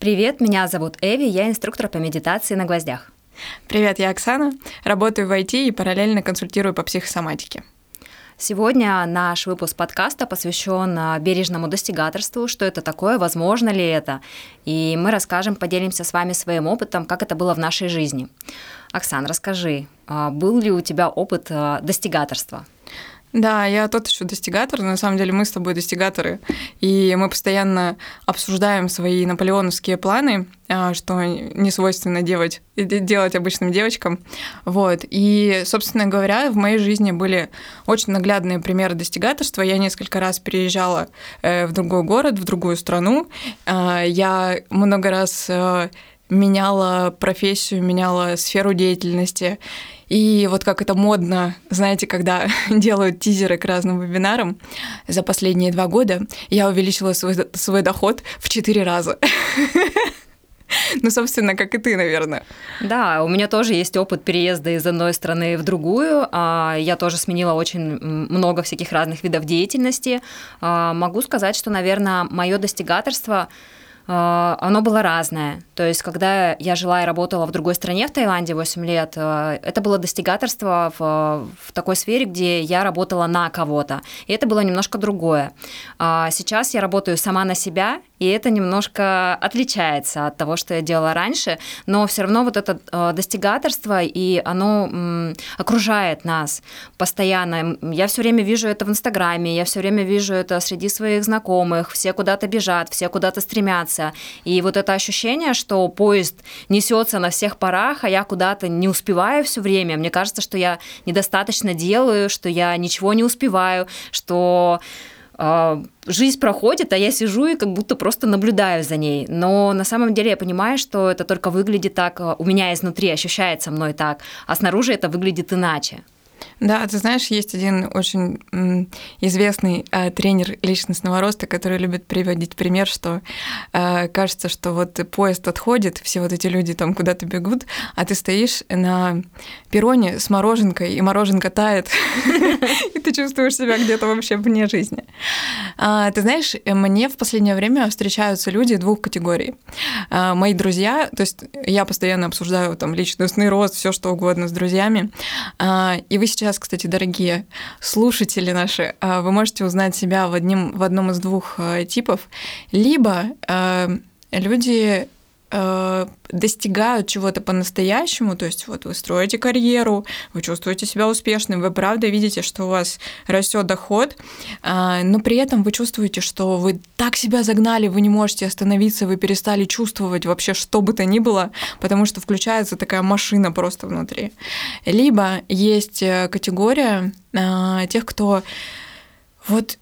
Привет, меня зовут Эви, я инструктор по медитации на гвоздях. Привет, я Оксана, работаю в IT и параллельно консультирую по психосоматике. Сегодня наш выпуск подкаста посвящен а, бережному достигаторству, что это такое, возможно ли это. И мы расскажем, поделимся с вами своим опытом, как это было в нашей жизни. Оксан, расскажи, а, был ли у тебя опыт а, достигаторства? Да, я тот еще достигатор. На самом деле мы с тобой достигаторы. И мы постоянно обсуждаем свои наполеоновские планы, а, что не свойственно делать, делать обычным девочкам. Вот. И, собственно говоря, в моей жизни были очень наглядные примеры достигаторства. Я несколько раз переезжала э, в другой город, в другую страну. А, я много раз э, меняла профессию, меняла сферу деятельности. И вот как это модно, знаете, когда делают тизеры к разным вебинарам, за последние два года я увеличила свой, свой доход в четыре раза. Ну, собственно, как и ты, наверное. Да, у меня тоже есть опыт переезда из одной страны в другую. А, я тоже сменила очень много всяких разных видов деятельности. А, могу сказать, что, наверное, мое достигаторство оно было разное. То есть, когда я жила и работала в другой стране, в Таиланде 8 лет, э, это было достигаторство в, в такой сфере, где я работала на кого-то. И это было немножко другое. А сейчас я работаю сама на себя, и это немножко отличается от того, что я делала раньше, но все равно вот это э, достигаторство, и оно окружает нас постоянно. Я все время вижу это в Инстаграме, я все время вижу это среди своих знакомых, все куда-то бежат, все куда-то стремятся. И вот это ощущение, что поезд несется на всех парах, а я куда-то не успеваю все время. Мне кажется, что я недостаточно делаю, что я ничего не успеваю, что жизнь проходит, а я сижу и как будто просто наблюдаю за ней. Но на самом деле я понимаю, что это только выглядит так, а, у меня изнутри ощущается мной так, а снаружи это выглядит иначе. Да, ты знаешь, есть один очень известный э, тренер личностного роста, который любит приводить пример, что э, кажется, что вот поезд отходит, все вот эти люди там куда-то бегут, а ты стоишь на перроне с мороженкой, и мороженка тает, и ты чувствуешь себя где-то вообще вне жизни. А, ты знаешь, мне в последнее время встречаются люди двух категорий. А, мои друзья, то есть я постоянно обсуждаю там личностный рост, все что угодно с друзьями, а, и вы сейчас, кстати, дорогие слушатели наши, а, вы можете узнать себя в, одним, в одном из двух а, типов. Либо а, люди достигают чего-то по-настоящему, то есть вот вы строите карьеру, вы чувствуете себя успешным, вы правда видите, что у вас растет доход, но при этом вы чувствуете, что вы так себя загнали, вы не можете остановиться, вы перестали чувствовать вообще что бы то ни было, потому что включается такая машина просто внутри. Либо есть э, категория тех, кто вот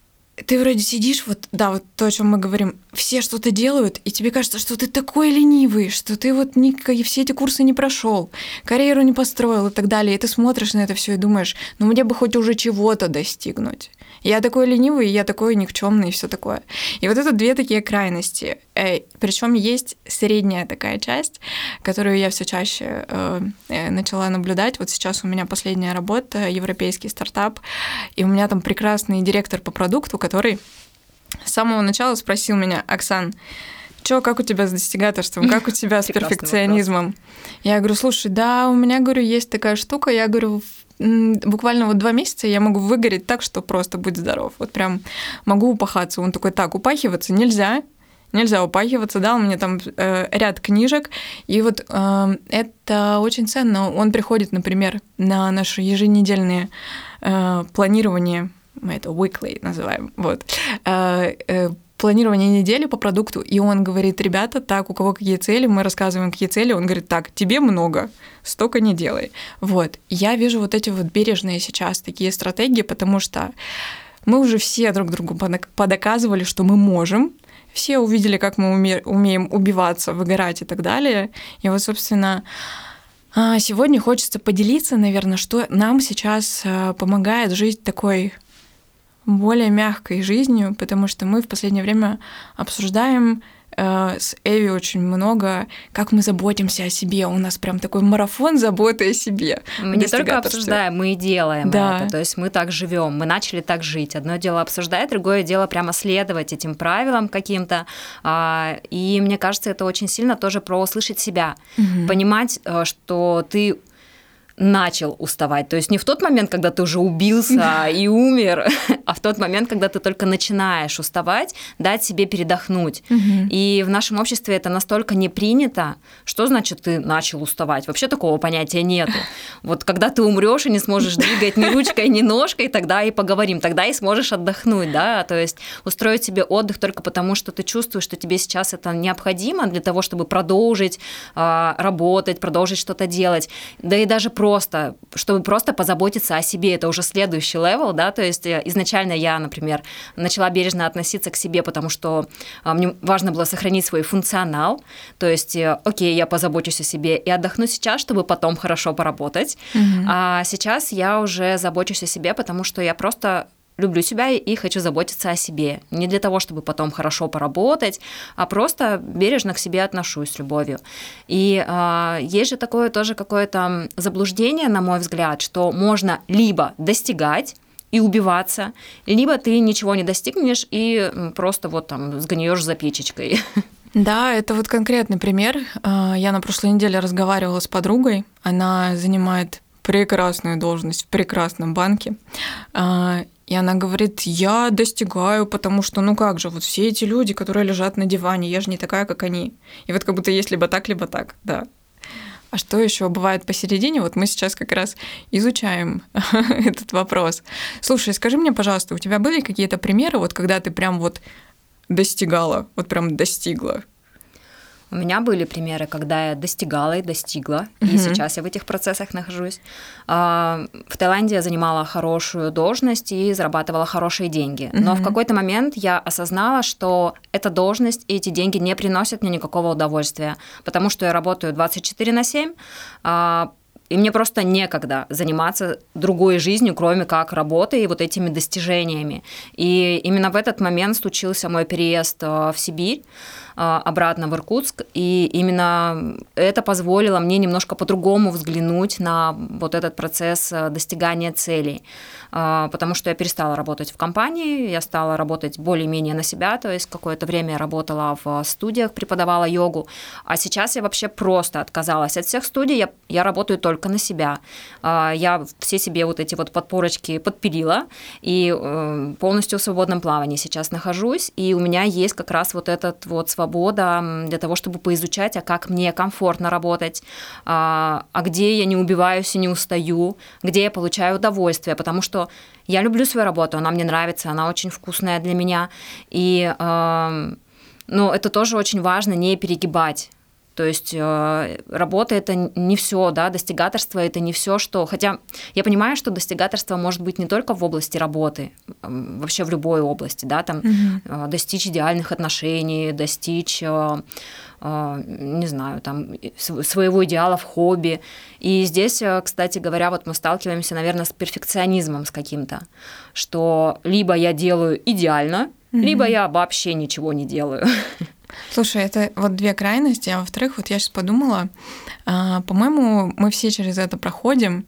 ты вроде сидишь, вот, да, вот то, о чем мы говорим, все что-то делают, и тебе кажется, что ты такой ленивый, что ты вот никакие все эти курсы не прошел, карьеру не построил и так далее. И ты смотришь на это все и думаешь, ну мне бы хоть уже чего-то достигнуть. Я такой ленивый, я такой никчемный и все такое. И вот это две такие крайности. Э, Причем есть средняя такая часть, которую я все чаще э, э, начала наблюдать. Вот сейчас у меня последняя работа, европейский стартап, и у меня там прекрасный директор по продукту, который с самого начала спросил меня, Оксан, Чё, как у тебя с достигаторством, как у тебя с перфекционизмом? Я говорю, слушай, да, у меня, говорю, есть такая штука, я говорю, буквально вот два месяца я могу выгореть так, что просто будь здоров. Вот прям могу упахаться. Он такой, так, упахиваться нельзя, нельзя упахиваться, да, у меня там э, ряд книжек, и вот э, это очень ценно. Он приходит, например, на наше еженедельное э, планирование, мы это weekly называем, вот, э, э, планирование недели по продукту, и он говорит, ребята, так, у кого какие цели, мы рассказываем, какие цели, он говорит, так, тебе много, столько не делай. Вот, я вижу вот эти вот бережные сейчас такие стратегии, потому что мы уже все друг другу подоказывали, что мы можем, все увидели, как мы уме- умеем убиваться, выгорать и так далее. И вот, собственно, а, сегодня хочется поделиться, наверное, что нам сейчас а, помогает жить такой более мягкой жизнью, потому что мы в последнее время обсуждаем э, с Эви очень много, как мы заботимся о себе. У нас прям такой марафон заботы о себе. Мы не только обсуждаем, мы и делаем да. это. То есть мы так живем, мы начали так жить. Одно дело обсуждать, другое дело прямо следовать этим правилам каким-то. А, и мне кажется, это очень сильно тоже про услышать себя, угу. понимать, э, что ты начал уставать. То есть не в тот момент, когда ты уже убился и умер, а в тот момент, когда ты только начинаешь уставать, дать себе передохнуть. И в нашем обществе это настолько не принято. Что значит ты начал уставать? Вообще такого понятия нету. Вот когда ты умрешь и не сможешь двигать ни ручкой, ни ножкой, тогда и поговорим, тогда и сможешь отдохнуть, да, то есть устроить себе отдых только потому, что ты чувствуешь, что тебе сейчас это необходимо для того, чтобы продолжить э, работать, продолжить что-то делать, да и даже про просто, чтобы просто позаботиться о себе, это уже следующий level, да, то есть э, изначально я, например, начала бережно относиться к себе, потому что а, мне важно было сохранить свой функционал, то есть, э, окей, я позабочусь о себе и отдохну сейчас, чтобы потом хорошо поработать, mm-hmm. а сейчас я уже забочусь о себе, потому что я просто люблю себя и хочу заботиться о себе. Не для того, чтобы потом хорошо поработать, а просто бережно к себе отношусь с любовью. И э, есть же такое тоже какое-то заблуждение, на мой взгляд, что можно либо достигать, и убиваться, либо ты ничего не достигнешь и просто вот там сгниешь за печечкой. Да, это вот конкретный пример. А, я на прошлой неделе разговаривала с подругой. Она занимает прекрасную должность в прекрасном банке. И она говорит, я достигаю, потому что, ну как же, вот все эти люди, которые лежат на диване, я же не такая, как они. И вот как будто есть либо так, либо так, да. А что еще бывает посередине? Вот мы сейчас как раз изучаем этот вопрос. Слушай, скажи мне, пожалуйста, у тебя были какие-то примеры, вот когда ты прям вот достигала, вот прям достигла у меня были примеры, когда я достигала и достигла, mm-hmm. и сейчас я в этих процессах нахожусь. А, в Таиланде я занимала хорошую должность и зарабатывала хорошие деньги. Но mm-hmm. в какой-то момент я осознала, что эта должность и эти деньги не приносят мне никакого удовольствия, потому что я работаю 24 на 7, и мне просто некогда заниматься другой жизнью, кроме как работой и вот этими достижениями. И именно в этот момент случился мой переезд э, в Сибирь. А, обратно в Иркутск, и именно это позволило мне немножко по-другому взглянуть на вот этот процесс э, достигания целей, а, потому что я перестала работать в компании, я стала работать более-менее на себя, то есть какое-то время я работала в студиях, преподавала йогу, а сейчас я вообще просто отказалась от всех студий, я, я работаю только на себя. А, я все себе вот эти вот подпорочки подпилила, и э, полностью в свободном плавании сейчас нахожусь, и у меня есть как раз вот этот вот свободный свобода для того, чтобы поизучать, а как мне комфортно работать, а, а где я не убиваюсь и не устаю, где я получаю удовольствие, потому что я люблю свою работу, она мне нравится, она очень вкусная для меня, и ну, это тоже очень важно не перегибать то есть э, работа это не все, да, достигаторство это не все, что. Хотя я понимаю, что достигаторство может быть не только в области работы, вообще в любой области, да, там угу. достичь идеальных отношений, достичь не знаю, там, своего идеала в хобби. И здесь, кстати говоря, вот мы сталкиваемся, наверное, с перфекционизмом с каким-то, что либо я делаю идеально, mm либо я вообще ничего не делаю. Слушай, это вот две крайности, а во-вторых, вот я сейчас подумала, а, по-моему, мы все через это проходим,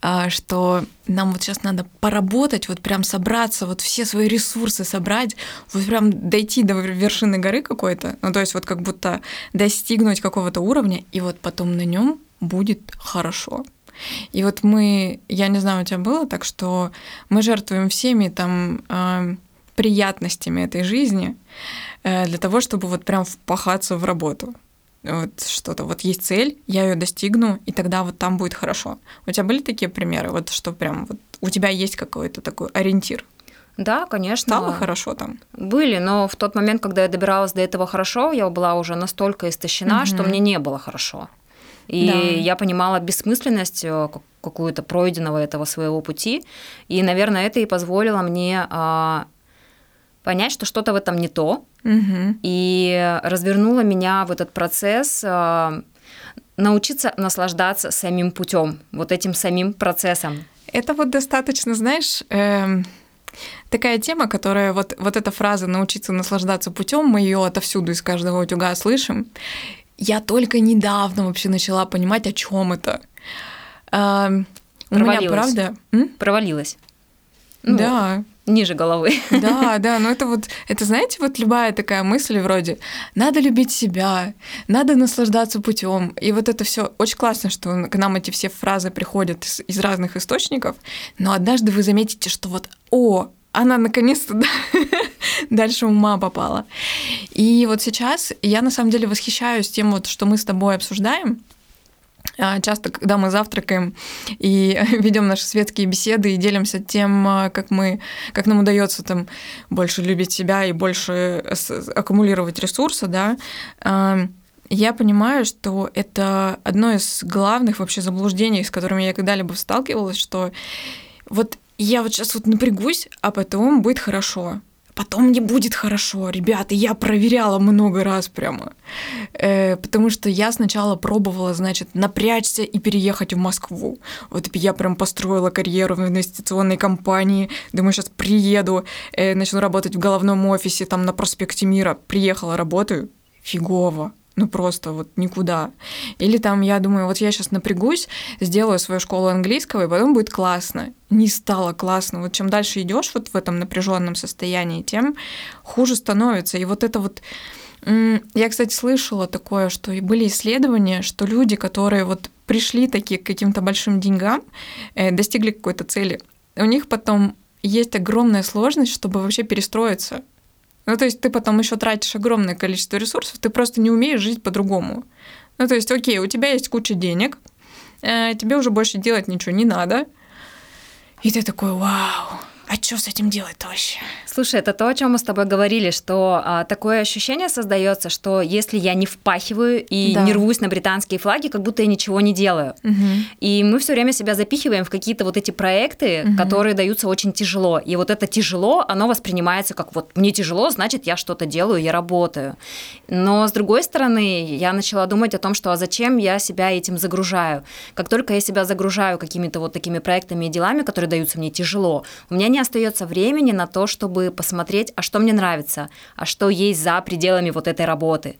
а, что нам вот сейчас надо поработать, вот прям собраться, вот все свои ресурсы собрать, вот прям дойти до вершины горы какой-то, ну то есть вот как будто достигнуть какого-то уровня, и вот потом на нем будет хорошо. И вот мы, я не знаю, у тебя было так, что мы жертвуем всеми там э, приятностями этой жизни, Э, для того, чтобы вот прям впахаться в работу. Вот что-то, вот есть цель, я ее достигну, и тогда вот там будет хорошо. У тебя были такие примеры, вот что прям вот у тебя есть какой-то такой ориентир? Да, конечно. Стало хорошо там? Были, но в тот момент, когда я добиралась до этого хорошо, я была уже настолько истощена, угу. что мне не было хорошо. И да. я понимала бессмысленность э, какую-то пройденного этого своего пути. И, наверное, это и позволило мне а, понять, что что-то в этом не то, угу. и развернула меня в этот процесс э, научиться наслаждаться самим путем, вот этим самим процессом. Это вот достаточно, знаешь, э, такая тема, которая вот, вот эта фраза «научиться наслаждаться путем», мы ее отовсюду из каждого утюга слышим. Я только недавно вообще начала понимать, о чем это. А, у меня, правда... М? Провалилась. Ну, да. Ниже головы. Да, да, но это вот, это знаете, вот любая такая мысль вроде надо любить себя, надо наслаждаться путем. И вот это все очень классно, что к нам эти все фразы приходят из, из разных источников, но однажды вы заметите, что вот, о, она наконец-то дальше ума попала. И вот сейчас я на самом деле восхищаюсь тем, вот, что мы с тобой обсуждаем. А, часто, когда мы завтракаем и ведем наши светские беседы и делимся тем, а, как мы, как нам удается там больше любить себя и больше аккумулировать ресурсы, да, а, я понимаю, что это одно из главных вообще заблуждений, с которыми я когда-либо сталкивалась, что вот я вот сейчас вот напрягусь, а потом будет хорошо. Потом мне будет хорошо, ребята, я проверяла много раз прямо. Э, потому что я сначала пробовала, значит, напрячься и переехать в Москву. Вот я прям построила карьеру в инвестиционной компании. Думаю, сейчас приеду, э, начну работать в головном офисе там на проспекте Мира. Приехала, работаю. Фигово ну просто вот никуда. Или там я думаю, вот я сейчас напрягусь, сделаю свою школу английского, и потом будет классно. Не стало классно. Вот чем дальше идешь вот в этом напряженном состоянии, тем хуже становится. И вот это вот я, кстати, слышала такое, что и были исследования, что люди, которые вот пришли такие к каким-то большим деньгам, э, достигли какой-то цели, у них потом есть огромная сложность, чтобы вообще перестроиться. Ну, то есть ты потом еще тратишь огромное количество ресурсов, ты просто не умеешь жить по-другому. Ну, то есть, окей, у тебя есть куча денег, э, тебе уже больше делать ничего не надо. И ты такой, вау, а что с этим делать-то вообще? Слушай, это то, о чем мы с тобой говорили, что а, такое ощущение создается, что если я не впахиваю и да. не рвусь на британские флаги, как будто я ничего не делаю. Угу. И мы все время себя запихиваем в какие-то вот эти проекты, угу. которые даются очень тяжело. И вот это тяжело, оно воспринимается как вот мне тяжело, значит я что-то делаю, я работаю. Но с другой стороны, я начала думать о том, что а зачем я себя этим загружаю? Как только я себя загружаю какими-то вот такими проектами и делами, которые даются мне тяжело, у меня не остается времени на то, чтобы посмотреть, а что мне нравится, а что есть за пределами вот этой работы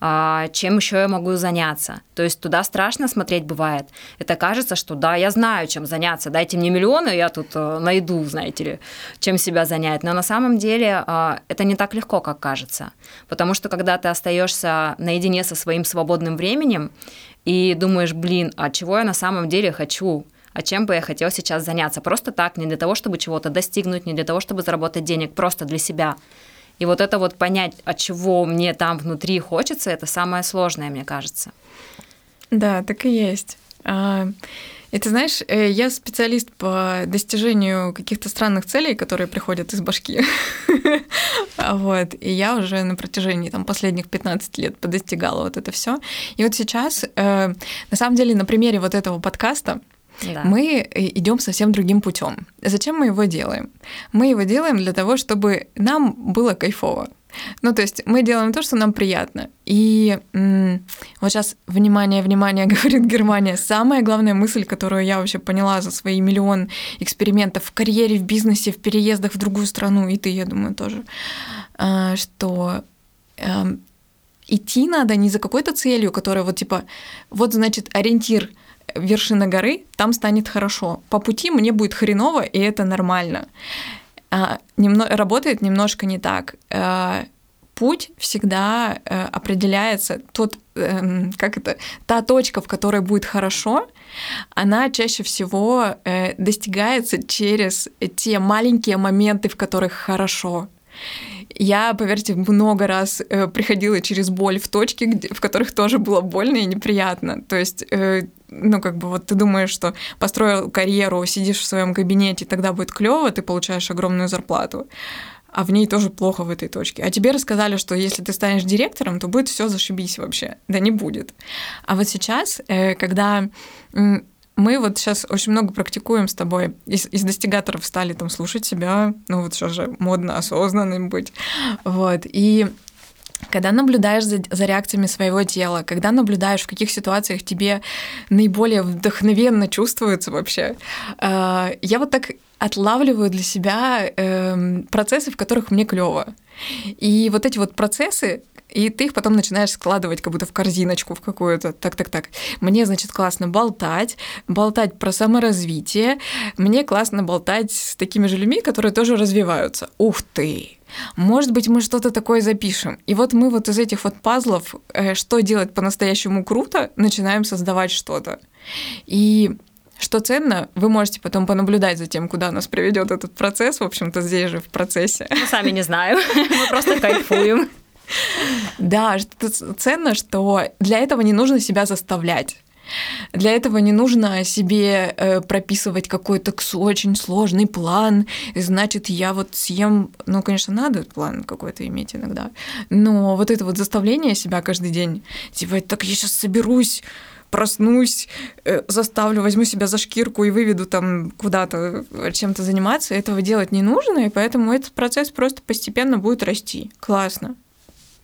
а, чем еще я могу заняться. То есть туда страшно смотреть бывает. Это кажется, что да, я знаю, чем заняться, дайте мне миллионы, я тут э, найду, знаете ли, чем себя занять. Но на самом деле а, это не так легко, как кажется. Потому что когда ты остаешься наедине со своим свободным временем и думаешь, блин, а чего я на самом деле хочу? А чем бы я хотел сейчас заняться. Просто так, не для того, чтобы чего-то достигнуть, не для того, чтобы заработать денег, просто для себя. И вот это вот понять, от чего мне там внутри хочется, это самое сложное, мне кажется. Да, так и есть. А, и ты знаешь, э, я специалист по достижению каких-то странных целей, которые приходят из башки. Вот. И я уже на протяжении там, последних 15 лет подостигала вот это все. И вот сейчас, э, на самом деле, на примере вот этого подкаста, да. мы э, идем совсем другим путем. Зачем мы его делаем? Мы его делаем для того, чтобы нам было кайфово. Ну, то есть мы делаем то, что нам приятно. И м- вот сейчас, внимание, внимание, говорит Германия, самая главная мысль, которую я вообще поняла за свои миллион экспериментов в карьере, в бизнесе, в переездах в другую страну, и ты, я думаю, тоже, а, что эм, идти надо не за какой-то целью, которая вот типа, вот, значит, ориентир — вершина горы, там станет хорошо. По пути мне будет хреново, и это нормально. А, немно, работает немножко не так. А, путь всегда а, определяется, тот, а, как это, та точка, в которой будет хорошо, она чаще всего а, достигается через те маленькие моменты, в которых хорошо. Я, поверьте, много раз э, приходила через боль в точки, где, в которых тоже было больно и неприятно. То есть, э, ну, как бы вот ты думаешь, что построил карьеру, сидишь в своем кабинете, тогда будет клево, ты получаешь огромную зарплату а в ней тоже плохо в этой точке. А тебе рассказали, что если ты станешь директором, то будет все зашибись вообще. Да не будет. А вот сейчас, э, когда мы вот сейчас очень много практикуем с тобой. Из, из достигаторов стали там слушать себя, ну вот сейчас же модно осознанным быть. Вот. И когда наблюдаешь за, за реакциями своего тела, когда наблюдаешь, в каких ситуациях тебе наиболее вдохновенно чувствуется вообще, э, я вот так отлавливаю для себя э, процессы, в которых мне клево. И вот эти вот процессы, и ты их потом начинаешь складывать как будто в корзиночку в какую-то. Так, так, так. Мне, значит, классно болтать, болтать про саморазвитие. Мне классно болтать с такими же людьми, которые тоже развиваются. Ух ты! Может быть, мы что-то такое запишем. И вот мы вот из этих вот пазлов, э, что делать по-настоящему круто, начинаем создавать что-то. И что ценно, вы можете потом понаблюдать за тем, куда нас приведет этот процесс, в общем-то, здесь же в процессе. Мы сами не знаем, мы просто кайфуем. Да, что ценно, что для этого не нужно себя заставлять. Для этого не нужно себе э, прописывать какой-то очень сложный план. Значит, я вот съем... Ну, конечно, надо план какой-то иметь иногда. Но вот это вот заставление себя каждый день, типа, так я сейчас соберусь, проснусь, э, заставлю, возьму себя за шкирку и выведу там куда-то чем-то заниматься, этого делать не нужно, и поэтому этот процесс просто постепенно будет расти. Классно.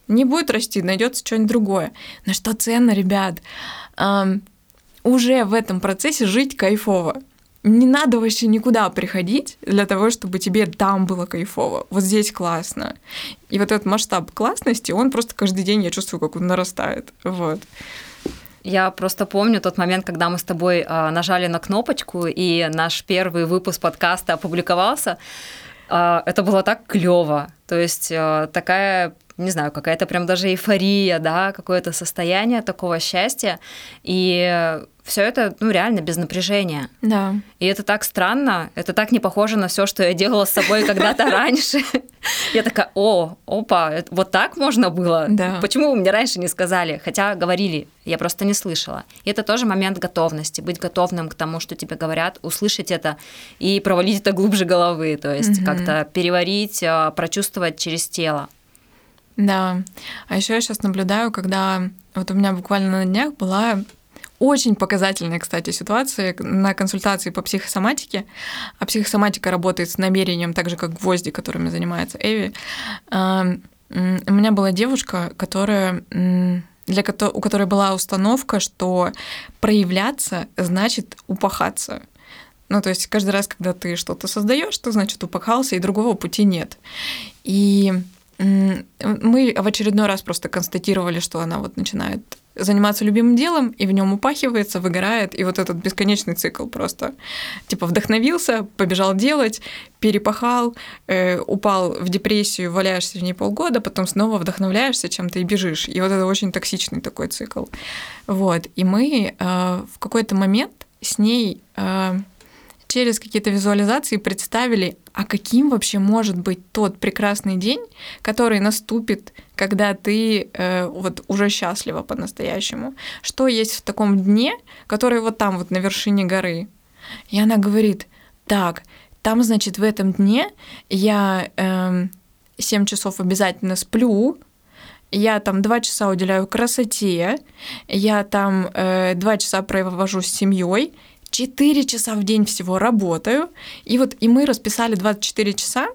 Не будет расти, найдется что-нибудь другое. Но что ценно, ребят, эм, уже в этом процессе жить кайфово. Не надо вообще никуда приходить для того, чтобы тебе там было кайфово. Вот здесь классно. И вот этот масштаб классности, он просто каждый день, я чувствую, как он нарастает. Вот. Я просто помню тот момент, когда мы с тобой э, нажали на кнопочку, и наш первый выпуск подкаста опубликовался. Э, это было так клево. То есть э, такая не знаю, какая-то прям даже эйфория, да, какое-то состояние такого счастья. И все это, ну, реально без напряжения. Да. И это так странно, это так не похоже на все, что я делала с собой когда-то раньше. Я такая, о, опа, вот так можно было? Да. Почему вы мне раньше не сказали? Хотя говорили, я просто не слышала. И это тоже момент готовности, быть готовным к тому, что тебе говорят, услышать это и провалить это глубже головы, то есть как-то переварить, а, прочувствовать через тело. Да. А еще я сейчас наблюдаю, когда вот у меня буквально на днях была очень показательная, кстати, ситуация на консультации по психосоматике. А психосоматика работает с намерением, так же, как гвозди, которыми занимается Эви. У меня была девушка, которая для у которой была установка, что проявляться значит упахаться. Ну, то есть каждый раз, когда ты что-то создаешь, то значит упахался, и другого пути нет. И мы в очередной раз просто констатировали, что она вот начинает заниматься любимым делом, и в нем упахивается, выгорает, и вот этот бесконечный цикл просто. Типа вдохновился, побежал делать, перепахал, э, упал в депрессию, валяешься в ней полгода, потом снова вдохновляешься чем-то и бежишь. И вот это очень токсичный такой цикл. Вот. И мы э, в какой-то момент с ней э, через какие-то визуализации представили, а каким вообще может быть тот прекрасный день, который наступит, когда ты э, вот уже счастлива по-настоящему. Что есть в таком дне, который вот там вот на вершине горы. И она говорит, так, там, значит, в этом дне я э, эм, 7 часов обязательно сплю, я там два часа уделяю красоте, я там э, два часа провожу с семьей, 4 часа в день всего работаю. И вот и мы расписали 24 часа,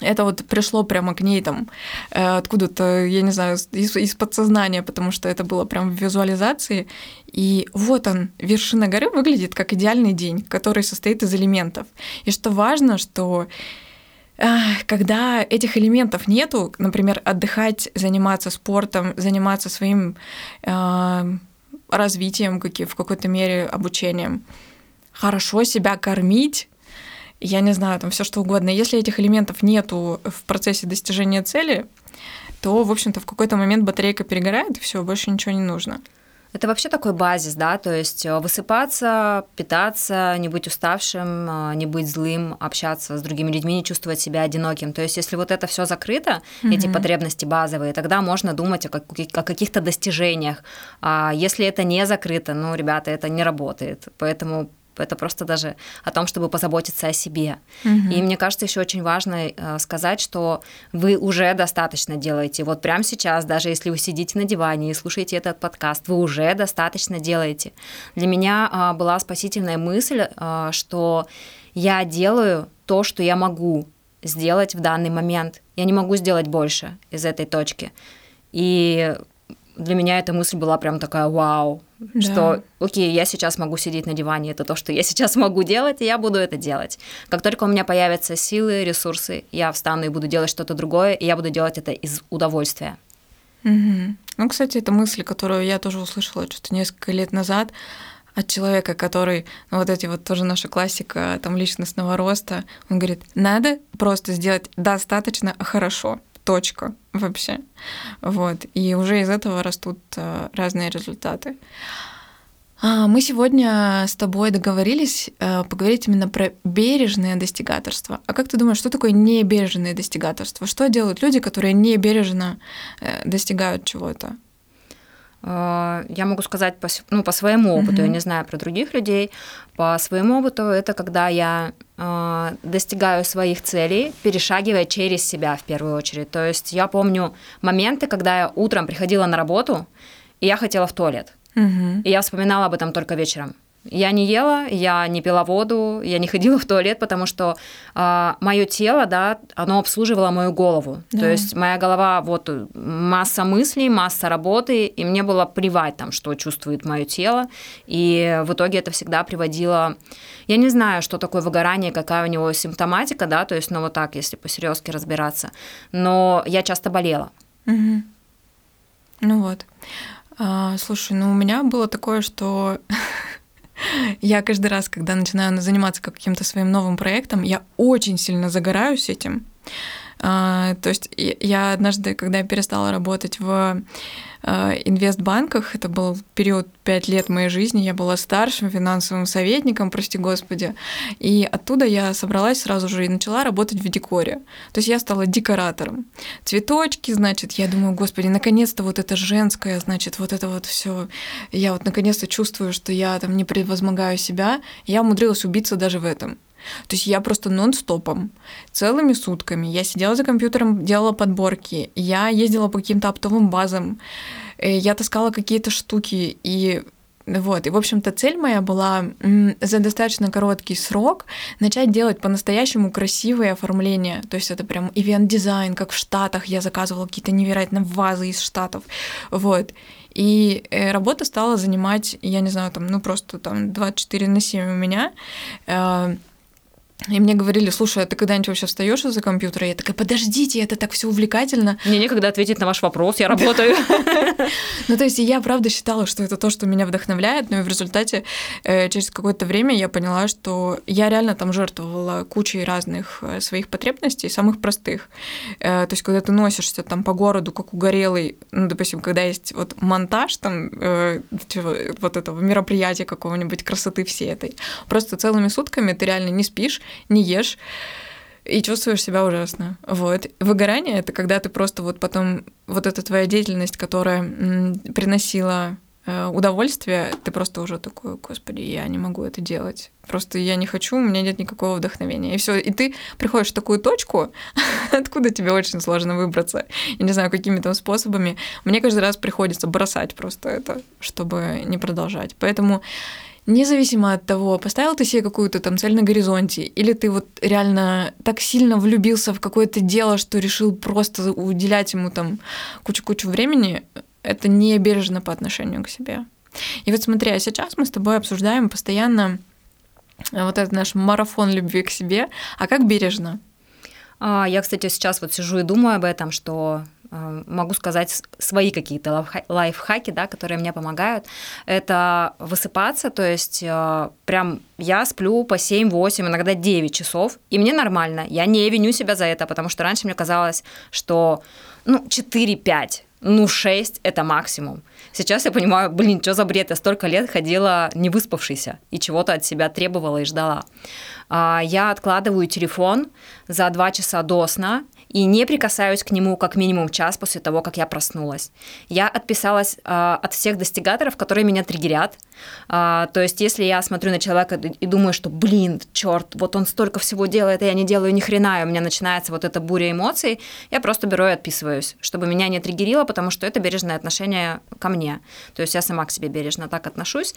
это вот пришло прямо к ней там э, откуда-то, я не знаю, из, из подсознания, потому что это было прям в визуализации. И вот он, вершина горы выглядит как идеальный день, который состоит из элементов. И что важно, что э, когда этих элементов нету, например, отдыхать, заниматься спортом, заниматься своим развитием, в какой-то мере обучением. Хорошо себя кормить, я не знаю, там все что угодно. Если этих элементов нету в процессе достижения цели, то, в общем-то, в какой-то момент батарейка перегорает, и все, больше ничего не нужно. Это вообще такой базис, да, то есть э, высыпаться, питаться, не быть уставшим, э, не быть злым, общаться с другими людьми, не чувствовать себя одиноким. То есть если вот это все закрыто, mm-hmm. эти потребности базовые, тогда можно думать о, как- о каких-то достижениях. А если это не закрыто, ну, ребята, это не работает. Поэтому это просто даже о том, чтобы позаботиться о себе. Угу. И мне кажется, еще очень важно э, сказать, что вы уже достаточно делаете. Вот прямо сейчас, даже если вы сидите на диване и слушаете этот подкаст, вы уже достаточно делаете. Для меня а, была спасительная мысль, а, что я делаю то, что я могу сделать в данный момент. Я не могу сделать больше из этой точки. И для меня эта мысль была прям такая вау, да. что окей, я сейчас могу сидеть на диване, это то, что я сейчас могу делать, и я буду это делать. Как только у меня появятся силы, ресурсы, я встану и буду делать что-то другое, и я буду делать это из удовольствия. Угу. Ну, кстати, это мысль, которую я тоже услышала что-то несколько лет назад от человека, который, ну, вот эти вот тоже наша классика там личностного роста, он говорит, надо просто сделать достаточно хорошо точка вообще. Вот. И уже из этого растут э, разные результаты. А, мы сегодня с тобой договорились э, поговорить именно про бережное достигаторство. А как ты думаешь, что такое небережное достигаторство? Что делают люди, которые не бережно э, достигают чего-то? Я могу сказать по, ну, по своему опыту, mm-hmm. я не знаю про других людей. По своему опыту это когда я достигаю своих целей, перешагивая через себя в первую очередь. То есть я помню моменты, когда я утром приходила на работу, и я хотела в туалет. Mm-hmm. И я вспоминала об этом только вечером. Я не ела, я не пила воду, я не ходила в туалет, потому что э, мое тело, да, оно обслуживало мою голову. Да. То есть моя голова, вот масса мыслей, масса работы, и мне было плевать там, что чувствует мое тело. И в итоге это всегда приводило... Я не знаю, что такое выгорание, какая у него симптоматика, да, то есть, ну вот так, если по-серьезки разбираться. Но я часто болела. Угу. Ну вот. А, слушай, ну у меня было такое, что Я каждый раз, когда начинаю заниматься каким-то своим новым проектом, я очень сильно загораюсь этим. А, то есть я однажды, когда я перестала работать в инвестбанках, это был период 5 лет моей жизни, я была старшим финансовым советником, прости господи, и оттуда я собралась сразу же и начала работать в декоре. То есть я стала декоратором. Цветочки, значит, я думаю, господи, наконец-то вот это женское, значит, вот это вот все, я вот наконец-то чувствую, что я там не превозмогаю себя, я умудрилась убиться даже в этом. То есть я просто нон-стопом, целыми сутками. Я сидела за компьютером, делала подборки, я ездила по каким-то оптовым базам, э, я таскала какие-то штуки, и вот, и, в общем-то, цель моя была за достаточно короткий срок начать делать по-настоящему красивые оформления. То есть это прям ивент-дизайн, как в Штатах. Я заказывала какие-то невероятно вазы из Штатов. Вот. И э, работа стала занимать, я не знаю, там, ну просто там 24 на 7 у меня. И мне говорили, слушай, а ты когда-нибудь вообще встаешь из-за компьютера? Я такая, подождите, это так все увлекательно. Мне некогда ответить на ваш вопрос, я работаю. Ну, то есть я правда считала, что это то, что меня вдохновляет, но в результате э, через какое-то время я поняла, что я реально там жертвовала кучей разных э, своих потребностей, самых простых. Э, то есть когда ты носишься там по городу, как угорелый, ну, допустим, когда есть вот монтаж там вот этого мероприятия какого-нибудь красоты всей этой, просто целыми сутками ты реально не спишь, не ешь и чувствуешь себя ужасно. Вот. Выгорание — это когда ты просто вот потом, вот эта твоя деятельность, которая приносила э, удовольствие, ты просто уже такой, господи, я не могу это делать. Просто я не хочу, у меня нет никакого вдохновения. И все. И ты приходишь в такую точку, откуда тебе очень сложно выбраться. Я не знаю, какими там способами. Мне каждый раз приходится бросать просто это, чтобы не продолжать. Поэтому Независимо от того, поставил ты себе какую-то там цель на горизонте, или ты вот реально так сильно влюбился в какое-то дело, что решил просто уделять ему там кучу-кучу времени, это не бережно по отношению к себе. И вот смотри, а сейчас мы с тобой обсуждаем постоянно вот этот наш марафон любви к себе, а как бережно? А, я, кстати, сейчас вот сижу и думаю об этом, что Э, могу сказать свои какие-то лайфхаки, да, которые мне помогают. Это высыпаться, то есть э, прям я сплю по 7-8, иногда 9 часов, и мне нормально. Я не виню себя за это, потому что раньше мне казалось, что ну, 4-5 ну, 6 – это максимум. Сейчас я понимаю, блин, что за бред, я столько лет ходила не выспавшейся и чего-то от себя требовала и ждала. А, я откладываю телефон за 2 часа до сна и не прикасаюсь к нему как минимум час после того, как я проснулась. Я отписалась э, от всех достигаторов, которые меня триггерят. Э, то есть, если я смотрю на человека и думаю, что, блин, черт, вот он столько всего делает, а я не делаю ни хрена, и у меня начинается вот эта буря эмоций, я просто беру и отписываюсь, чтобы меня не триггерило, потому что это бережное отношение ко мне. То есть я сама к себе бережно так отношусь.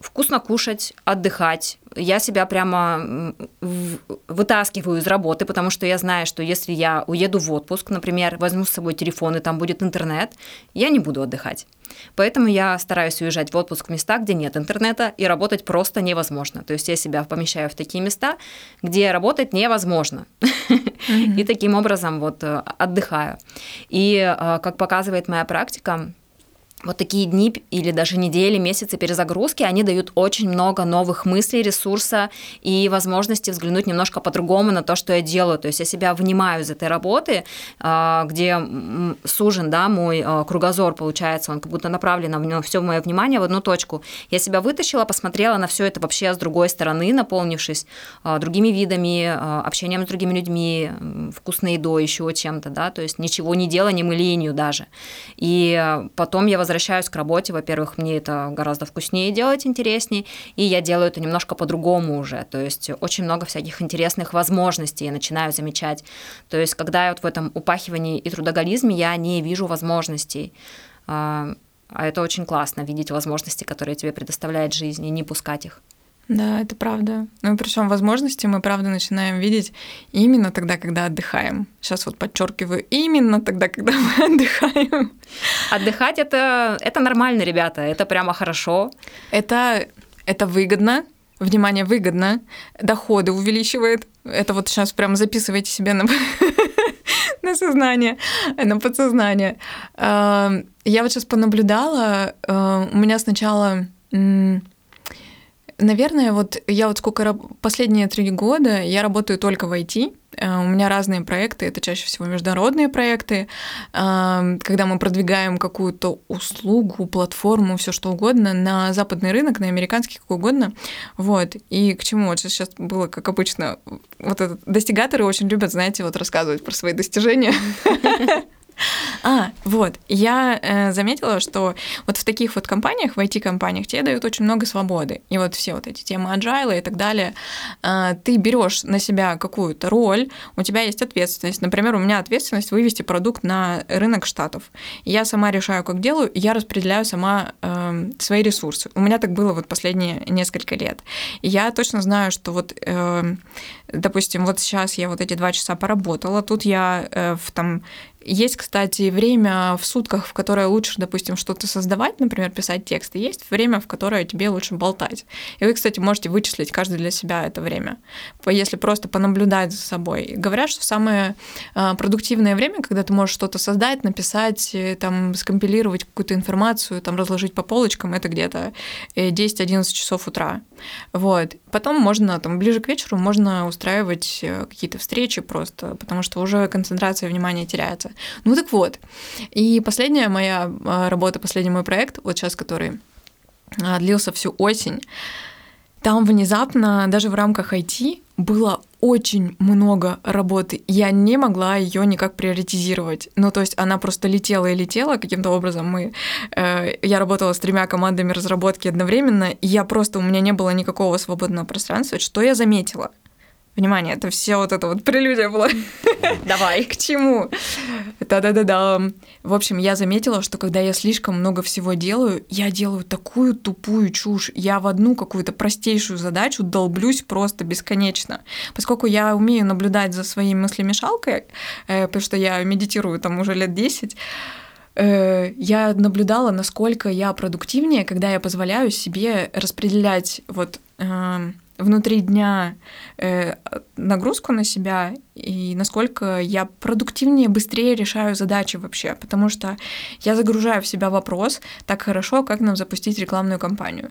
Вкусно кушать, отдыхать. Я себя прямо вытаскиваю из работы, потому что я знаю, что если я уеду в отпуск, например, возьму с собой телефон и там будет интернет, я не буду отдыхать. Поэтому я стараюсь уезжать в отпуск в места, где нет интернета, и работать просто невозможно. То есть я себя помещаю в такие места, где работать невозможно. И таким образом вот э, отдыхаю. И э, как показывает моя практика, вот такие дни или даже недели, месяцы перезагрузки, они дают очень много новых мыслей, ресурса и возможности взглянуть немножко по-другому на то, что я делаю. То есть я себя внимаю из этой работы, а, где сужен, да, мой а, кругозор, получается, он как будто направлен на все мое внимание в одну точку. Я себя вытащила, посмотрела на все это вообще с другой стороны, наполнившись а, другими видами, общением с другими людьми, вкусной едой, еще чем-то, да, то есть ничего не деланием и ленью даже. И потом я возвращаюсь к работе, во-первых, мне это гораздо вкуснее делать, интереснее, и я делаю это немножко по-другому уже, то есть очень много всяких интересных возможностей я начинаю замечать. То есть когда я вот в этом упахивании и трудоголизме, я не вижу возможностей. А, а это очень классно, видеть возможности, которые тебе предоставляет жизнь, и не пускать их. Да, это правда. Ну, причем возможности мы, правда, начинаем видеть именно тогда, когда отдыхаем. Сейчас вот подчеркиваю, именно тогда, когда мы отдыхаем. Отдыхать это, это нормально, ребята, это прямо хорошо. Это, это выгодно, внимание, выгодно, доходы увеличивает. Это вот сейчас прям записывайте себе на, на сознание, на подсознание. Эм, я вот сейчас понаблюдала, э, у меня сначала Наверное, вот я вот сколько последние три года я работаю только в IT. Э, у меня разные проекты, это чаще всего международные проекты, э, когда мы продвигаем какую-то услугу, платформу, все что угодно на западный рынок, на американский, какой угодно. Вот. И к чему? Вот сейчас было, как обычно, вот этот достигаторы очень любят, знаете, вот рассказывать про свои достижения. А, вот, я э, заметила, что вот в таких вот компаниях, в IT-компаниях, тебе дают очень много свободы. И вот все вот эти темы agile и так далее, э, ты берешь на себя какую-то роль, у тебя есть ответственность. Например, у меня ответственность вывести продукт на рынок штатов. Я сама решаю, как делаю, я распределяю сама э, свои ресурсы. У меня так было вот последние несколько лет. И я точно знаю, что вот, э, допустим, вот сейчас я вот эти два часа поработала, тут я э, в там есть, кстати, время в сутках, в которое лучше, допустим, что-то создавать, например, писать тексты. Есть время, в которое тебе лучше болтать. И вы, кстати, можете вычислить каждый для себя это время, если просто понаблюдать за собой. Говорят, что самое а, продуктивное время, когда ты можешь что-то создать, написать, э, там, скомпилировать какую-то информацию, там, разложить по полочкам, это где-то 10-11 э, часов утра. Вот. Потом можно, там, ближе к вечеру можно устраивать э, какие-то встречи просто, потому что уже концентрация внимания теряется. Ну так вот. И последняя моя а, работа, последний мой проект, вот сейчас, который а, длился всю осень, там внезапно, даже в рамках IT, было очень много работы. Я не могла ее никак приоритизировать. Ну, то есть она просто летела и летела каким-то образом. Мы, э, я работала с тремя командами разработки одновременно, и я просто, у меня не было никакого свободного пространства. Что я заметила? Внимание, это все вот это вот прелюдия была. Давай. К чему? Да-да-да-да. В общем, я заметила, что когда я слишком много всего делаю, я делаю такую тупую чушь. Я в одну какую-то простейшую задачу долблюсь просто бесконечно. Поскольку я умею наблюдать за своей мыслемешалкой, э, потому что я медитирую там уже лет 10, э, я наблюдала, насколько я продуктивнее, когда я позволяю себе распределять вот э, внутри дня э, нагрузку на себя и насколько я продуктивнее, быстрее решаю задачи вообще, потому что я загружаю в себя вопрос так хорошо, как нам запустить рекламную кампанию.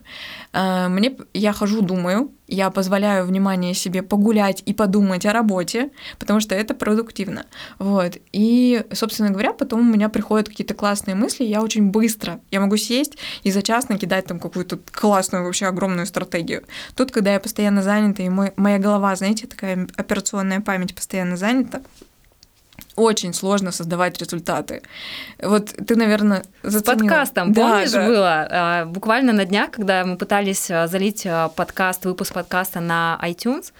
Э, мне я хожу, думаю, я позволяю внимание себе погулять и подумать о работе, потому что это продуктивно. Вот. И, собственно говоря, потом у меня приходят какие-то классные мысли, я очень быстро, я могу сесть и за час накидать там какую-то классную вообще огромную стратегию. Тут, когда я постоянно занята, и мой, моя голова, знаете, такая операционная память постоянно занята, очень сложно создавать результаты. Вот ты, наверное, заценила. С подкастом, да, помнишь, да. было? А, буквально на днях, когда мы пытались а, залить а, подкаст, выпуск подкаста на iTunes,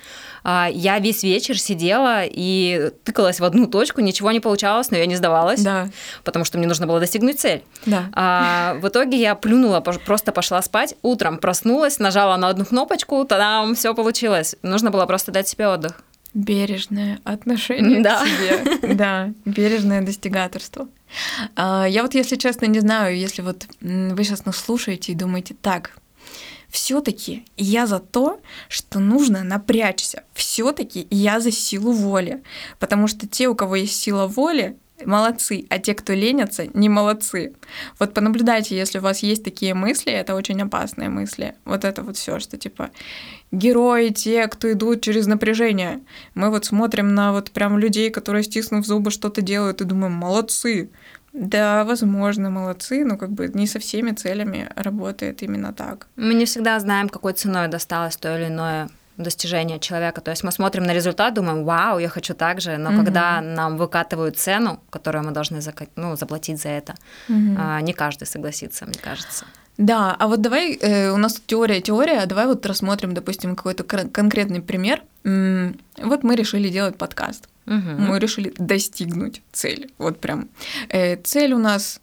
я весь вечер сидела и тыкалась в одну точку, ничего не получалось, но я не сдавалась, да. потому что мне нужно было достигнуть цель. Да. А, в итоге я плюнула, просто пошла спать, утром проснулась, нажала на одну кнопочку, тогда все получилось. Нужно было просто дать себе отдых. Бережное отношение да. к себе. Да, бережное достигаторство. А, я вот, если честно, не знаю, если вот вы сейчас нас слушаете и думаете, так, все-таки я за то, что нужно напрячься. Все-таки я за силу воли. Потому что те, у кого есть сила воли, молодцы, а те, кто ленятся, не молодцы. Вот понаблюдайте, если у вас есть такие мысли, это очень опасные мысли. Вот это вот все, что типа герои, те, кто идут через напряжение. Мы вот смотрим на вот прям людей, которые, стиснув зубы, что-то делают, и думаем, молодцы. Да, возможно, молодцы, но как бы не со всеми целями работает именно так. Мы не всегда знаем, какой ценой досталось то или иное достижения человека. То есть мы смотрим на результат, думаем, вау, я хочу так же, но угу. когда нам выкатывают цену, которую мы должны ну, заплатить за это, угу. не каждый согласится, мне кажется. Да, а вот давай, э, у нас тут теория, теория, давай вот рассмотрим, допустим, какой-то конкретный пример. Вот мы решили делать подкаст. Угу. Мы решили достигнуть цель. Вот прям. Э, цель у нас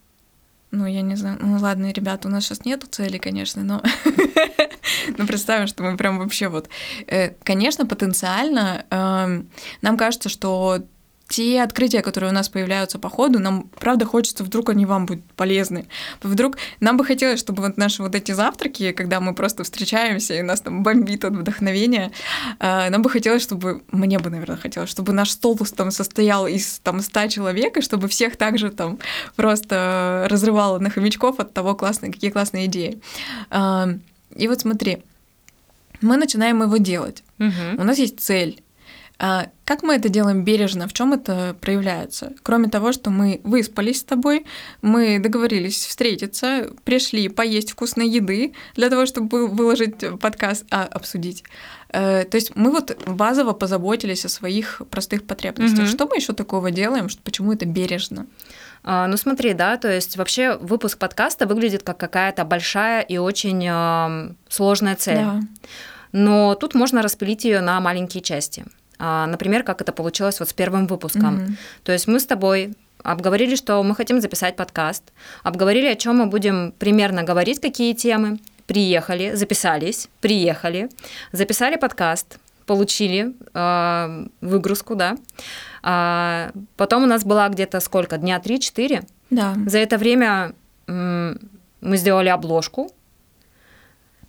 ну, я не знаю, ну ладно, ребята, у нас сейчас нету цели, конечно, но ну, представим, что мы прям вообще вот... Э, конечно, потенциально эм, нам кажется, что те открытия, которые у нас появляются по ходу, нам правда хочется, вдруг они вам будут полезны. Вдруг нам бы хотелось, чтобы вот наши вот эти завтраки, когда мы просто встречаемся и нас там бомбит от вдохновения, э, нам бы хотелось, чтобы, мне бы, наверное, хотелось, чтобы наш стол там состоял из там 100 человек, и чтобы всех также там просто разрывало на хомячков от того, классные, какие классные идеи. Э, и вот смотри, мы начинаем его делать. Угу. У нас есть цель а как мы это делаем бережно? В чем это проявляется? Кроме того, что мы выспались с тобой, мы договорились встретиться, пришли поесть вкусной еды для того, чтобы выложить подкаст, а обсудить. Э, то есть мы вот базово позаботились о своих простых потребностях. Угу. Что мы еще такого делаем? Почему это бережно? А, ну смотри, да, то есть вообще выпуск подкаста выглядит как какая-то большая и очень сложная цель. Да. Но тут можно распилить ее на маленькие части. А, например, как это получилось вот с первым выпуском. Mm-hmm. То есть мы с тобой обговорили, что мы хотим записать подкаст, обговорили, о чем мы будем примерно говорить, какие темы, приехали, записались, приехали, записали подкаст, получили э, выгрузку, да. А потом у нас была где-то сколько, дня 3-4. Да. За это время мы сделали обложку,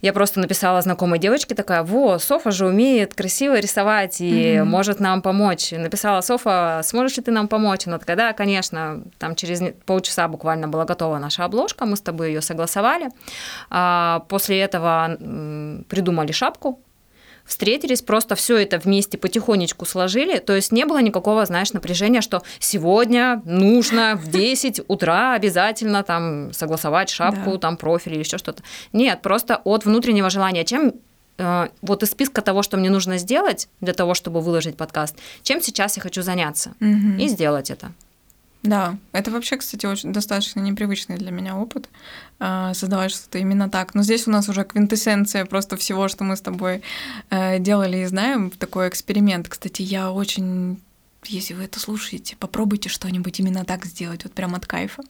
я просто написала знакомой девочке такая, во, Софа же умеет красиво рисовать и mm-hmm. может нам помочь. Написала, Софа, сможешь ли ты нам помочь? Она такая, да, конечно. Там через полчаса буквально была готова наша обложка, мы с тобой ее согласовали. А после этого придумали шапку, встретились, просто все это вместе потихонечку сложили, то есть не было никакого, знаешь, напряжения, что сегодня нужно в 10 утра обязательно там согласовать шапку, да. там профиль или еще что-то. Нет, просто от внутреннего желания. Чем э, вот из списка того, что мне нужно сделать для того, чтобы выложить подкаст, чем сейчас я хочу заняться угу. и сделать это. Да, это вообще, кстати, очень достаточно непривычный для меня опыт э, создавать что-то именно так. Но здесь у нас уже квинтэссенция просто всего, что мы с тобой э, делали и знаем, такой эксперимент. Кстати, я очень если вы это слушаете, попробуйте что-нибудь именно так сделать, вот прям от кайфа.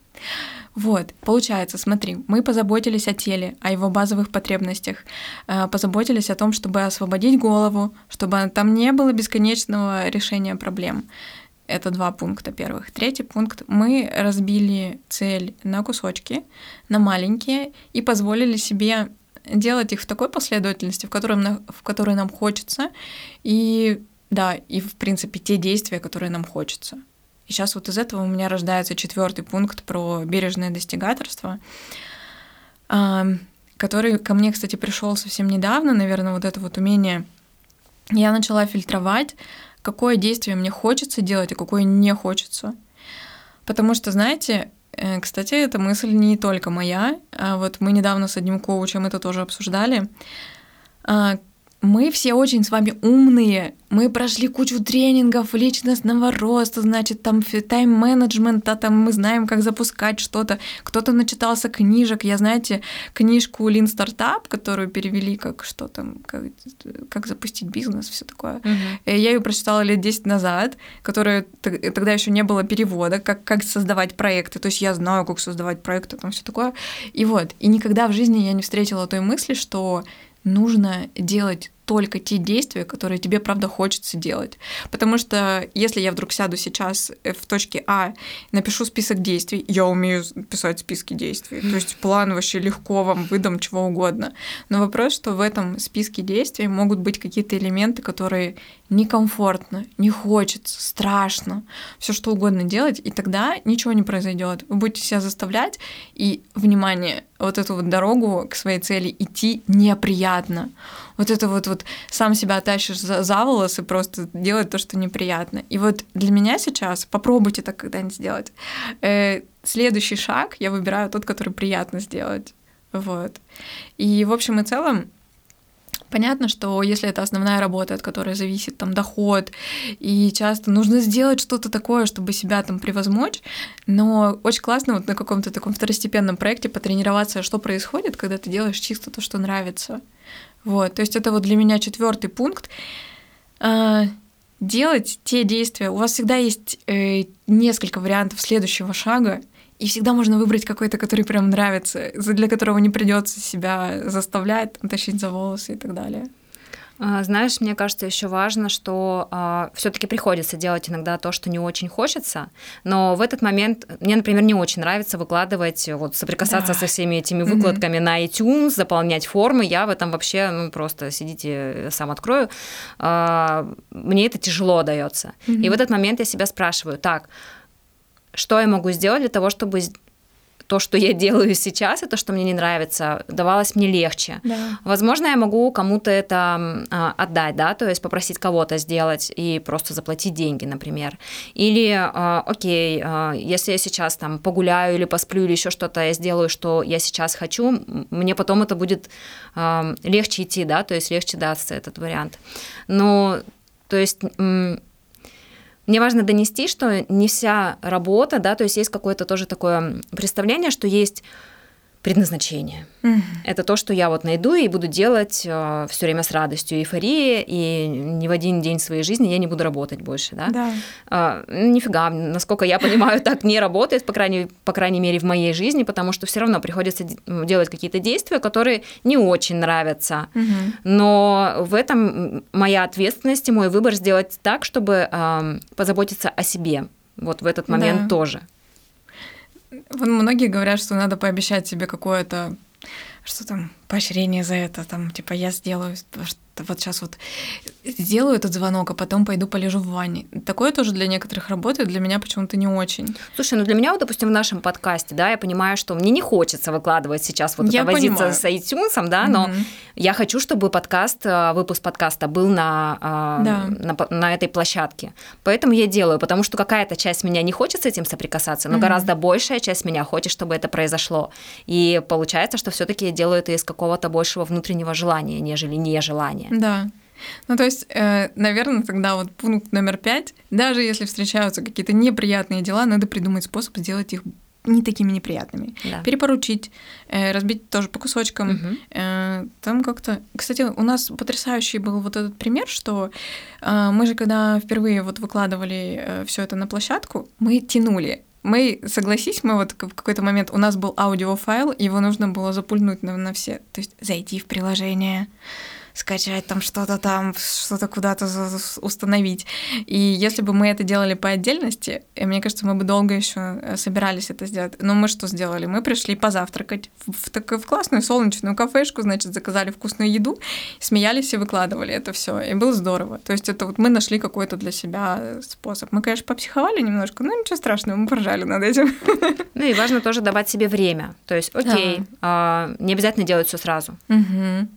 Вот, получается, смотри, мы позаботились о теле, о его базовых потребностях, э, позаботились о том, чтобы освободить голову, чтобы там не было бесконечного решения проблем. Это два пункта первых. Третий пункт. Мы разбили цель на кусочки, на маленькие, и позволили себе делать их в такой последовательности, в которой, в которой нам хочется, и да, и в принципе те действия, которые нам хочется. И сейчас вот из этого у меня рождается четвертый пункт про бережное достигаторство, который ко мне, кстати, пришел совсем недавно, наверное, вот это вот умение. Я начала фильтровать какое действие мне хочется делать, а какое не хочется. Потому что, знаете, э, кстати, эта мысль не только моя. А вот мы недавно с одним коучем это тоже обсуждали. Мы все очень с вами умные, мы прошли кучу тренингов личностного роста, значит, там тайм-менеджмента, там мы знаем, как запускать что-то. Кто-то начитался книжек. Я, знаете, книжку Lean Startup, которую перевели как что там, как, как запустить бизнес, все такое. Uh-huh. Я ее прочитала лет 10 назад, которая тогда еще не было перевода, как, как создавать проекты. То есть я знаю, как создавать проекты, там все такое. И вот, и никогда в жизни я не встретила той мысли, что нужно делать только те действия, которые тебе, правда, хочется делать. Потому что если я вдруг сяду сейчас э, в точке А, напишу список действий, я умею писать списки действий. То есть план вообще легко вам выдам чего угодно. Но вопрос, что в этом списке действий могут быть какие-то элементы, которые некомфортно, не хочется, страшно, все что угодно делать, и тогда ничего не произойдет. Вы будете себя заставлять, и, внимание, вот эту вот дорогу к своей цели идти неприятно. Вот это вот, вот сам себя тащишь за, за волосы, просто делать то, что неприятно. И вот для меня сейчас, попробуйте так когда-нибудь сделать, э, следующий шаг я выбираю тот, который приятно сделать. Вот. И в общем и целом, Понятно, что если это основная работа, от которой зависит там доход, и часто нужно сделать что-то такое, чтобы себя там превозмочь, но очень классно вот на каком-то таком второстепенном проекте потренироваться, что происходит, когда ты делаешь чисто то, что нравится. Вот, то есть это вот для меня четвертый пункт. А, делать те действия. У вас всегда есть э, несколько вариантов следующего шага, и всегда можно выбрать какой-то, который прям нравится, для которого не придется себя заставлять, тащить за волосы и так далее. А, знаешь, мне кажется, еще важно, что а, все-таки приходится делать иногда то, что не очень хочется, но в этот момент мне, например, не очень нравится выкладывать, вот соприкасаться да. со всеми этими выкладками mm-hmm. на iTunes, заполнять формы. Я в этом вообще, ну просто сидите, сам открою. А, мне это тяжело дается. Mm-hmm. И в этот момент я себя спрашиваю, так, что я могу сделать для того, чтобы то, что я делаю сейчас, это что мне не нравится, давалось мне легче. Да. Возможно, я могу кому-то это а, отдать, да, то есть попросить кого-то сделать и просто заплатить деньги, например. Или, а, окей, а, если я сейчас там погуляю или посплю или еще что-то я сделаю, что я сейчас хочу, мне потом это будет а, легче идти, да, то есть легче дастся этот вариант. Но, то есть мне важно донести, что не вся работа, да, то есть есть какое-то тоже такое представление, что есть предназначение. Mm-hmm. Это то, что я вот найду и буду делать э, все время с радостью, эйфорией, и ни в один день своей жизни я не буду работать больше, да? Да. Э, нифига, насколько я понимаю, так не работает, по крайней, по крайней мере, в моей жизни, потому что все равно приходится делать какие-то действия, которые не очень нравятся. Mm-hmm. Но в этом моя ответственность и мой выбор сделать так, чтобы э, позаботиться о себе. Вот в этот момент да. тоже. Многие говорят, что надо пообещать себе какое-то что там, поощрение за это, там, типа, я сделаю, вот сейчас вот сделаю этот звонок, а потом пойду полежу в ванне. Такое тоже для некоторых работает, для меня почему-то не очень. Слушай, ну для меня, вот, допустим, в нашем подкасте, да, я понимаю, что мне не хочется выкладывать сейчас вот я это возиться с iTunes, да, но mm-hmm. я хочу, чтобы подкаст, э, выпуск подкаста был на, э, да. на, на этой площадке. Поэтому я делаю, потому что какая-то часть меня не хочет с этим соприкасаться, но mm-hmm. гораздо большая часть меня хочет, чтобы это произошло. И получается, что все-таки я делаю это из какого-то большего внутреннего желания, нежели нежелания. Да. Ну, то есть, э, наверное, тогда вот пункт номер пять, даже если встречаются какие-то неприятные дела, надо придумать способ сделать их не такими неприятными. Да. Перепоручить, э, разбить тоже по кусочкам. Угу. Э, там как-то... Кстати, у нас потрясающий был вот этот пример, что э, мы же, когда впервые вот выкладывали э, все это на площадку, мы тянули мы, согласись, мы вот в какой-то момент, у нас был аудиофайл, его нужно было запульнуть на, на все. То есть зайти в приложение, скачать там что-то там, что-то куда-то установить. И если бы мы это делали по отдельности, э, мне кажется, мы бы долго еще э, собирались это сделать. Но мы что сделали? Мы пришли позавтракать в, в, в классную солнечную кафешку, значит, заказали вкусную еду, смеялись и выкладывали это все. И было здорово. То есть это вот мы нашли какой-то для себя э, способ. Мы, конечно, попсиховали немножко, но ничего страшного, мы поржали над этим. Ну и важно тоже давать себе время. То есть, окей, да. а, не обязательно делать все сразу. Угу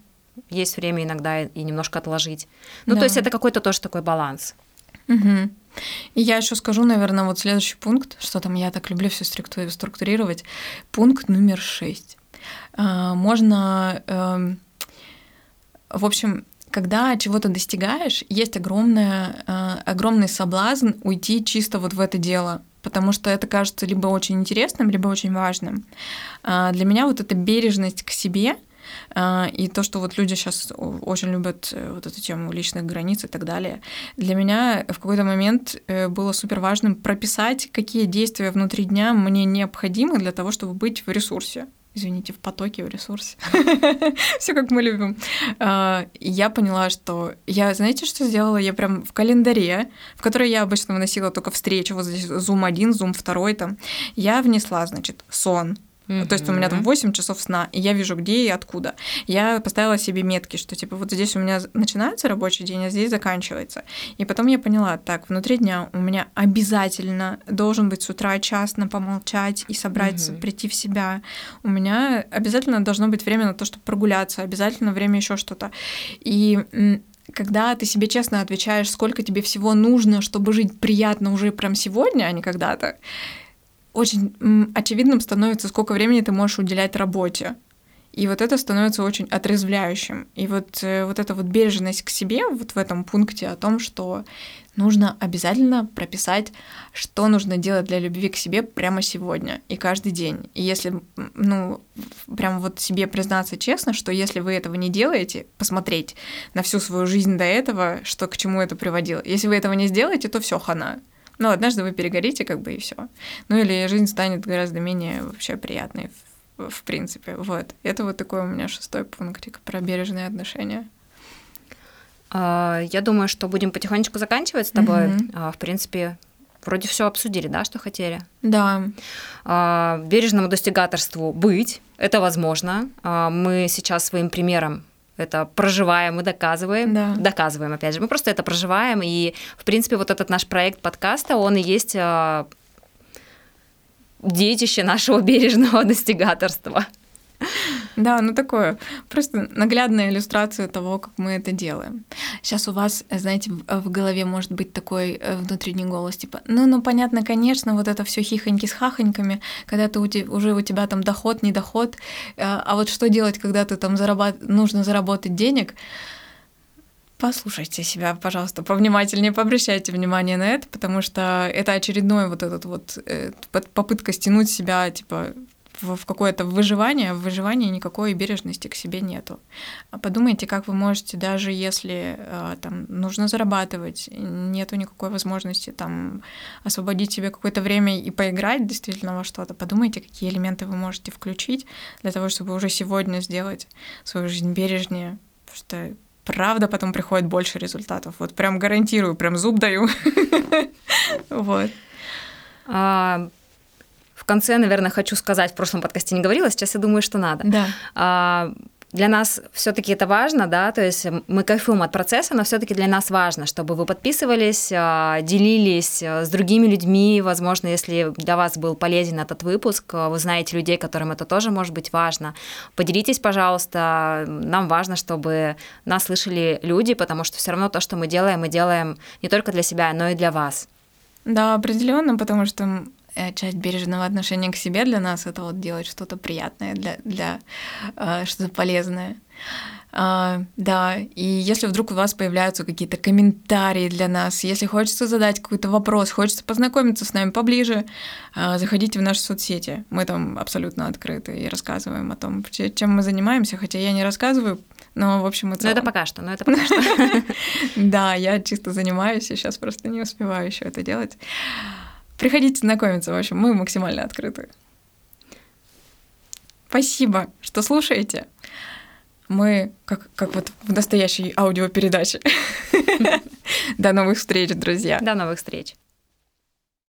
есть время иногда и немножко отложить. Ну, да. то есть это какой-то тоже такой баланс. Угу. И я еще скажу, наверное, вот следующий пункт, что там я так люблю все структурировать. Пункт номер шесть. А, можно, эм, в общем, когда чего-то достигаешь, есть огромная, э, огромный соблазн уйти чисто вот в это дело, потому что это кажется либо очень интересным, либо очень важным. А для меня вот эта бережность к себе и то, что вот люди сейчас очень любят э, вот эту тему личных границ и так далее, для меня в какой-то момент э, было супер важным прописать, какие действия внутри дня мне необходимы для того, чтобы быть в ресурсе извините, в потоке, в ресурсе. Все как мы любим. А, я поняла, что я, знаете, что сделала? Я прям в календаре, в который я обычно вносила только встречу, вот здесь Zoom 1, Zoom 2 там, я внесла, значит, сон, Mm-hmm. То есть у меня там 8 часов сна, и я вижу, где и откуда. Я поставила себе метки, что типа вот здесь у меня начинается рабочий день, а здесь заканчивается. И потом я поняла, так, внутри дня у меня обязательно должен быть с утра час на помолчать и собраться, mm-hmm. прийти в себя. У меня обязательно должно быть время на то, чтобы прогуляться, обязательно время еще что-то. И когда ты себе честно отвечаешь, сколько тебе всего нужно, чтобы жить приятно уже прям сегодня, а не когда-то, очень очевидным становится, сколько времени ты можешь уделять работе. И вот это становится очень отрезвляющим. И вот, э, вот эта вот бережность к себе вот в этом пункте о том, что нужно обязательно прописать, что нужно делать для любви к себе прямо сегодня и каждый день. И если, ну, прям вот себе признаться честно, что если вы этого не делаете, посмотреть на всю свою жизнь до этого, что к чему это приводило. Если вы этого не сделаете, то все хана. Ну, однажды вы перегорите, как бы, и все. Ну, или жизнь станет гораздо менее вообще приятной, в, в принципе. Вот. Это вот такой у меня шестой пунктик про бережные отношения. А, я думаю, что будем потихонечку заканчивать с тобой. Mm-hmm. В принципе, вроде все обсудили, да, что хотели? Да. А, бережному достигаторству быть, это возможно. Мы сейчас своим примером это проживаем и доказываем. Да. Доказываем, опять же. Мы просто это проживаем. И, в принципе, вот этот наш проект подкаста, он и есть а, детище нашего бережного достигаторства. Да, ну такое, просто наглядная иллюстрация того, как мы это делаем. Сейчас у вас, знаете, в голове может быть такой э, внутренний голос, типа, ну, ну, понятно, конечно, вот это все хихоньки с хахоньками, когда ты уже у тебя там доход, не доход, э, а вот что делать, когда ты там зарабат... нужно заработать денег, послушайте себя, пожалуйста, повнимательнее, пообращайте внимание на это, потому что это очередной вот этот вот э, попытка стянуть себя, типа, в, в какое-то выживание, в выживании никакой бережности к себе нету. А подумайте, как вы можете, даже если э, там нужно зарабатывать, нету никакой возможности там освободить себе какое-то время и поиграть действительно во что-то, подумайте, какие элементы вы можете включить для того, чтобы уже сегодня сделать свою жизнь бережнее, потому что правда потом приходит больше результатов. Вот прям гарантирую, прям зуб даю. Вот. А, в конце, наверное, хочу сказать, в прошлом подкасте не говорила, сейчас я думаю, что надо. Да. А, для нас все-таки это важно, да, то есть мы кайфуем от процесса, но все-таки для нас важно, чтобы вы подписывались, а, делились а, с другими людьми, возможно, если для вас был полезен этот выпуск, вы знаете людей, которым это тоже может быть важно. Поделитесь, пожалуйста, нам важно, чтобы нас слышали люди, потому что все равно то, что мы делаем, мы делаем не только для себя, но и для вас. Да, определенно, потому что часть бережного отношения к себе для нас это вот делать что-то приятное для, для э, что-то полезное. А, да, и если вдруг у вас появляются какие-то комментарии для нас, если хочется задать какой-то вопрос, хочется познакомиться с нами поближе, э, заходите в наши соцсети. Мы там абсолютно открыты и рассказываем о том, чем мы занимаемся, хотя я не рассказываю, но в общем и целом. Но это пока что, но это пока что. Да, я чисто занимаюсь, и сейчас просто не успеваю еще это делать. Приходите знакомиться, в общем, мы максимально открыты. Спасибо, что слушаете. Мы как, как вот в настоящей аудиопередаче. До новых встреч, друзья. До новых встреч.